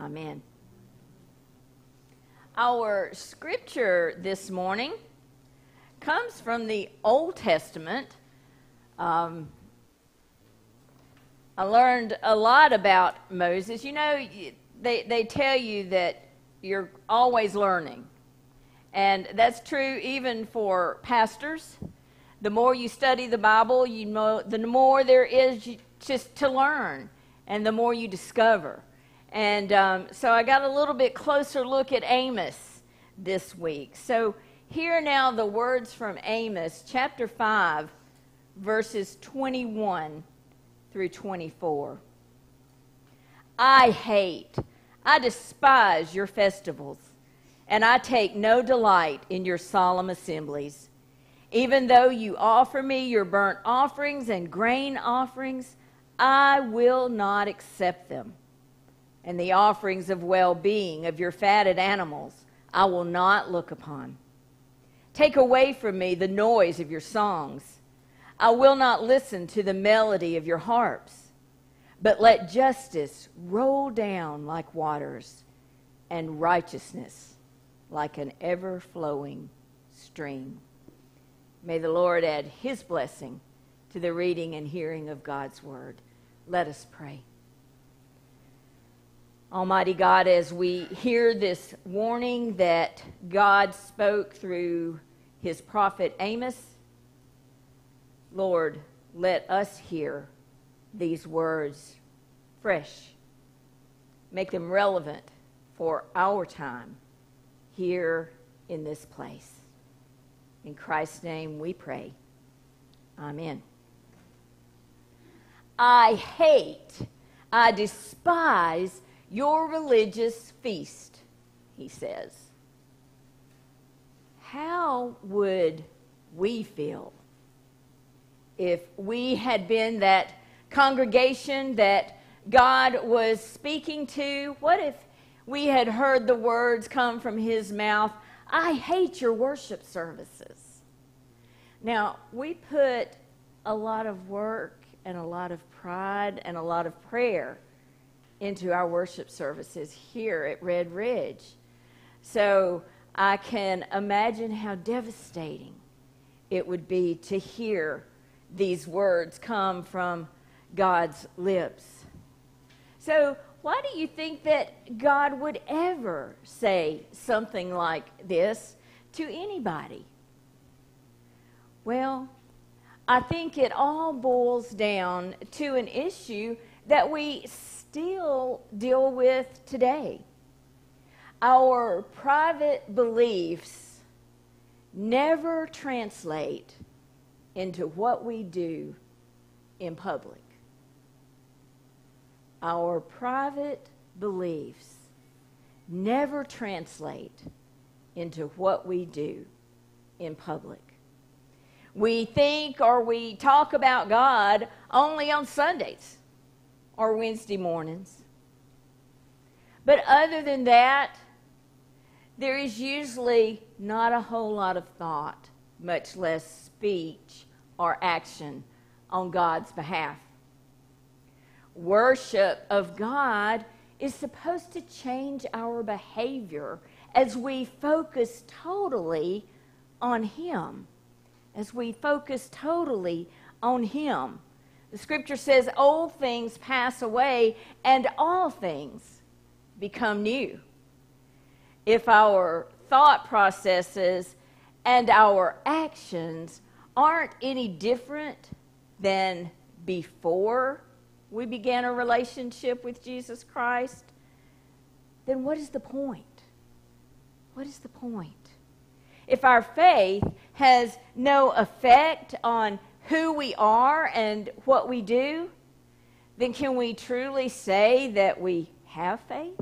Amen. Our scripture this morning comes from the Old Testament. Um, I learned a lot about Moses. You know, they, they tell you that you're always learning. And that's true even for pastors. The more you study the Bible, you know, the more there is just to learn and the more you discover. And um, so I got a little bit closer look at Amos this week. So here now the words from Amos, chapter 5, verses 21 through 24. I hate, I despise your festivals, and I take no delight in your solemn assemblies. Even though you offer me your burnt offerings and grain offerings, I will not accept them and the offerings of well being of your fatted animals I will not look upon. Take away from me the noise of your songs. I will not listen to the melody of your harps, but let justice roll down like waters and righteousness like an ever flowing stream. May the Lord add his blessing to the reading and hearing of God's word. Let us pray. Almighty God, as we hear this warning that God spoke through his prophet Amos, Lord, let us hear these words fresh. Make them relevant for our time here in this place. In Christ's name we pray. Amen. I hate, I despise your religious feast, he says. How would we feel if we had been that congregation that God was speaking to? What if we had heard the words come from his mouth, I hate your worship services? Now, we put a lot of work and a lot of pride and a lot of prayer into our worship services here at Red Ridge. So I can imagine how devastating it would be to hear these words come from God's lips. So, why do you think that God would ever say something like this to anybody? Well, I think it all boils down to an issue that we still deal with today. Our private beliefs never translate into what we do in public. Our private beliefs never translate into what we do in public. We think or we talk about God only on Sundays or Wednesday mornings. But other than that, there is usually not a whole lot of thought, much less speech or action on God's behalf. Worship of God is supposed to change our behavior as we focus totally on Him. As we focus totally on Him. The scripture says, Old things pass away and all things become new. If our thought processes and our actions aren't any different than before we began a relationship with Jesus Christ, then what is the point? What is the point? If our faith has no effect on who we are and what we do, then can we truly say that we have faith?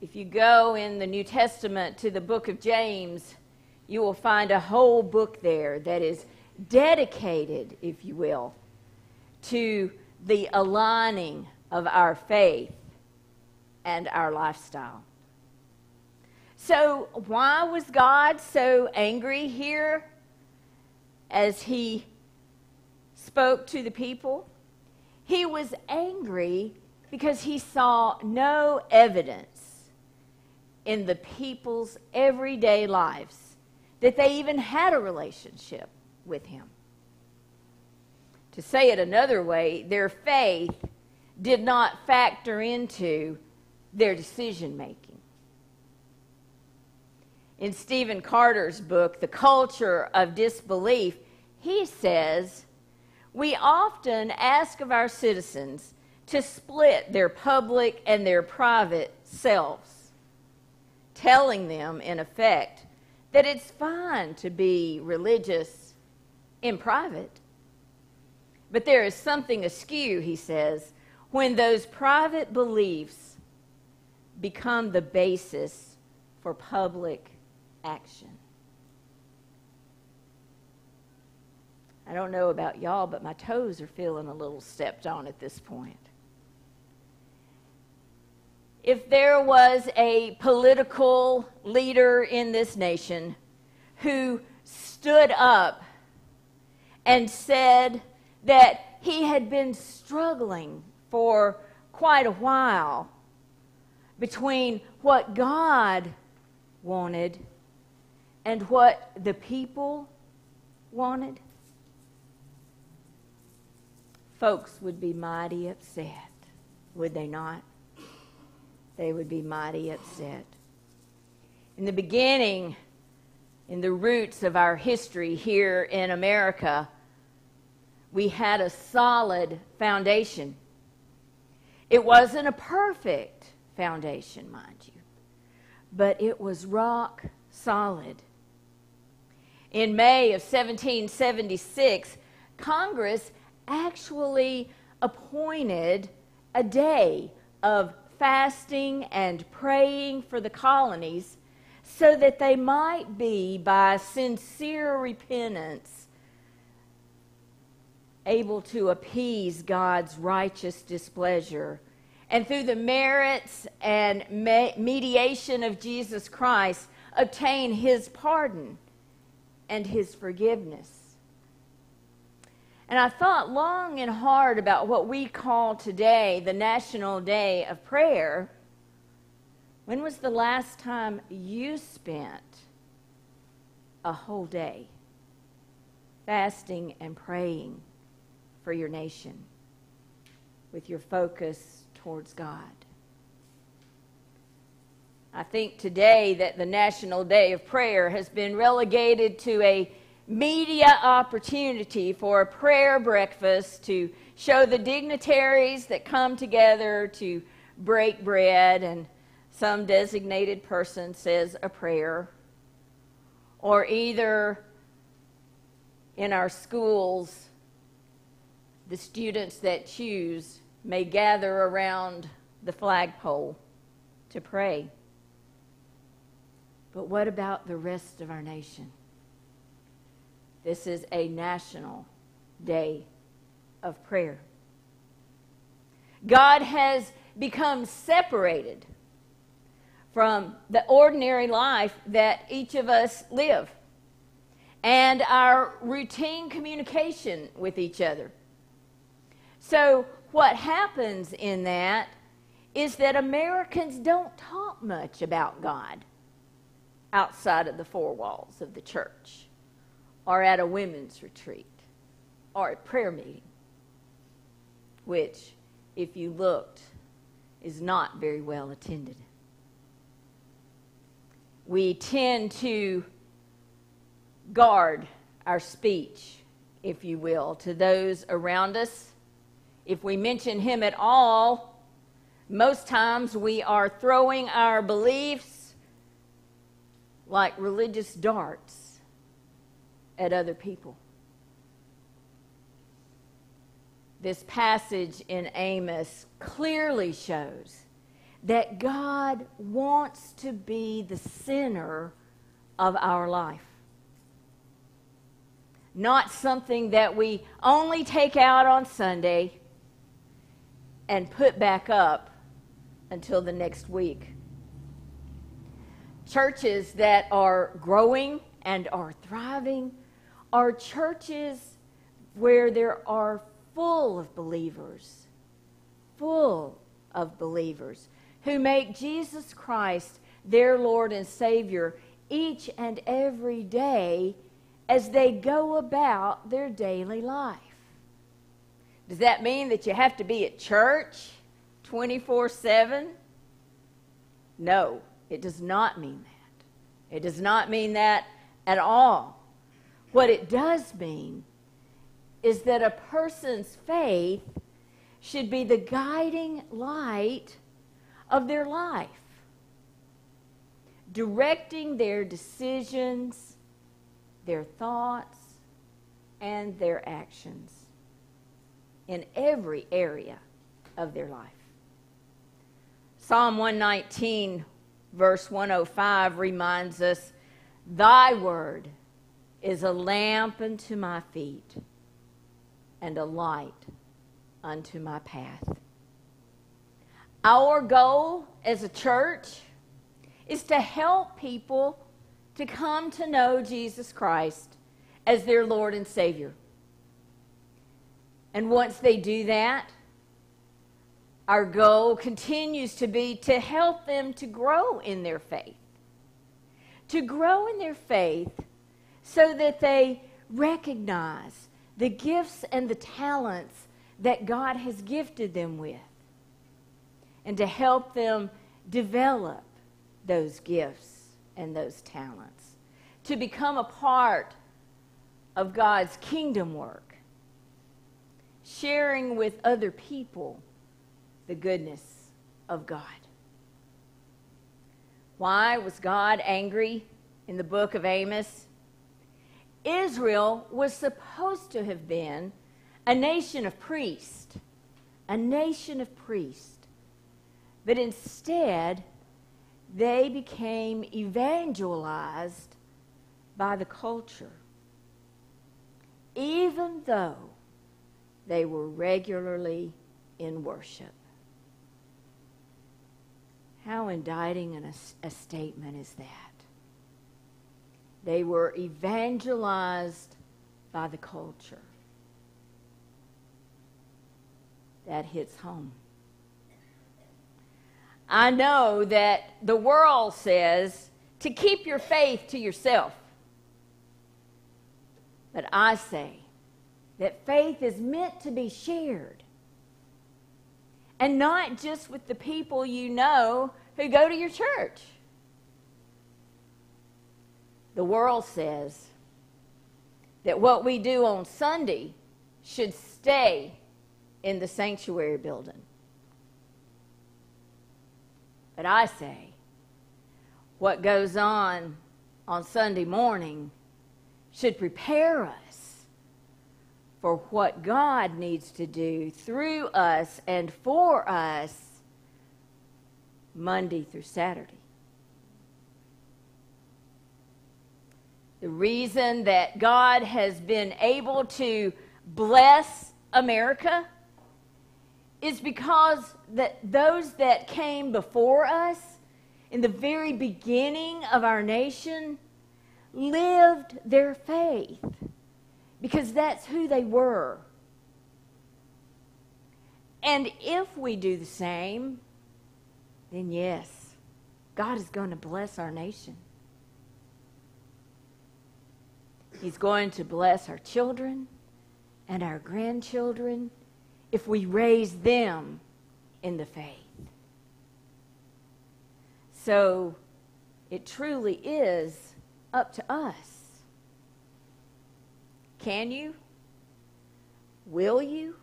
If you go in the New Testament to the book of James, you will find a whole book there that is dedicated, if you will, to the aligning of our faith and our lifestyle. So, why was God so angry here as he spoke to the people? He was angry because he saw no evidence in the people's everyday lives that they even had a relationship with him. To say it another way, their faith did not factor into their decision making. In Stephen Carter's book, The Culture of Disbelief, he says, We often ask of our citizens to split their public and their private selves, telling them, in effect, that it's fine to be religious in private. But there is something askew, he says, when those private beliefs become the basis for public action. I don't know about y'all, but my toes are feeling a little stepped on at this point. If there was a political leader in this nation who stood up and said that he had been struggling for quite a while between what God wanted and what the people wanted, folks would be mighty upset, would they not? They would be mighty upset. In the beginning, in the roots of our history here in America, we had a solid foundation. It wasn't a perfect foundation, mind you, but it was rock solid. In May of 1776, Congress actually appointed a day of fasting and praying for the colonies so that they might be, by sincere repentance, able to appease God's righteous displeasure. And through the merits and mediation of Jesus Christ, obtain his pardon and his forgiveness. And I thought long and hard about what we call today the National Day of Prayer. When was the last time you spent a whole day fasting and praying for your nation with your focus towards God. I think today that the National Day of Prayer has been relegated to a media opportunity for a prayer breakfast to show the dignitaries that come together to break bread and some designated person says a prayer. Or either in our schools, the students that choose may gather around the flagpole to pray. But what about the rest of our nation? This is a national day of prayer. God has become separated from the ordinary life that each of us live and our routine communication with each other. So, what happens in that is that Americans don't talk much about God outside of the four walls of the church or at a women's retreat or a prayer meeting, which, if you looked, is not very well attended. We tend to guard our speech, if you will, to those around us if we mention him at all, most times we are throwing our beliefs like religious darts at other people. This passage in Amos clearly shows that God wants to be the center of our life. Not something that we only take out on Sunday and put back up until the next week. Churches that are growing and are thriving are churches where there are full of believers, full of believers who make Jesus Christ their Lord and Savior each and every day as they go about their daily life. Does that mean that you have to be at church 24 7? No, it does not mean that. It does not mean that at all. What it does mean is that a person's faith should be the guiding light of their life, directing their decisions, their thoughts, and their actions in every area of their life. Psalm 119, verse 105, reminds us Thy word is a lamp unto my feet and a light unto my path. Our goal as a church is to help people to come to know Jesus Christ as their Lord and Savior. And once they do that, our goal continues to be to help them to grow in their faith. To grow in their faith so that they recognize the gifts and the talents that God has gifted them with and to help them develop those gifts and those talents, to become a part of God's kingdom work, sharing with other people the goodness of God. Why was God angry in the book of Amos? Israel was supposed to have been a nation of priests, a nation of priests. But instead, they became evangelized by the culture, even though they were regularly in worship. How indicting an, a statement is that? They were evangelized by the culture. That hits home. I know that the world says to keep your faith to yourself. But I say that faith is meant to be shared. And not just with the people you know who go to your church. The world says that what we do on Sunday should stay in the sanctuary building. But I say, what goes on on Sunday morning should prepare us for what God needs to do through us and for us Monday through Saturday. The reason that God has been able to bless America is because that those that came before us in the very beginning of our nation lived their faith because that's who they were. And if we do the same, then yes, God is going to bless our nation. He's going to bless our children and our grandchildren if we raise them in the faith. So it truly is up to us. Can you? Will you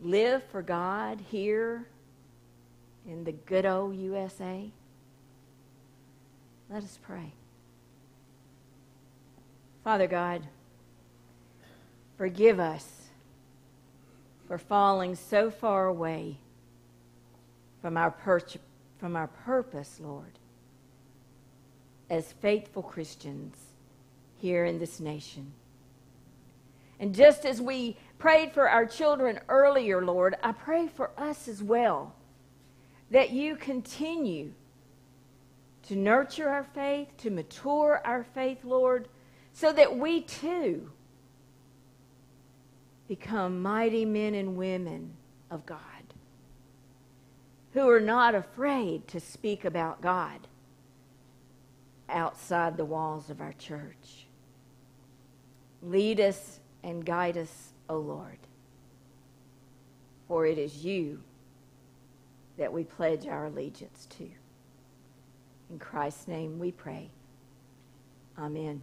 live for God here in the good old USA? Let us pray. Father God, forgive us for falling so far away from our, from our purpose, Lord, as faithful Christians here in this nation. And just as we prayed for our children earlier, Lord, I pray for us as well that you continue to nurture our faith, to mature our faith, Lord, so that we too become mighty men and women of God who are not afraid to speak about God outside the walls of our church. Lead us and guide us, O Lord, for it is you that we pledge our allegiance to. In Christ's name we pray. Amen.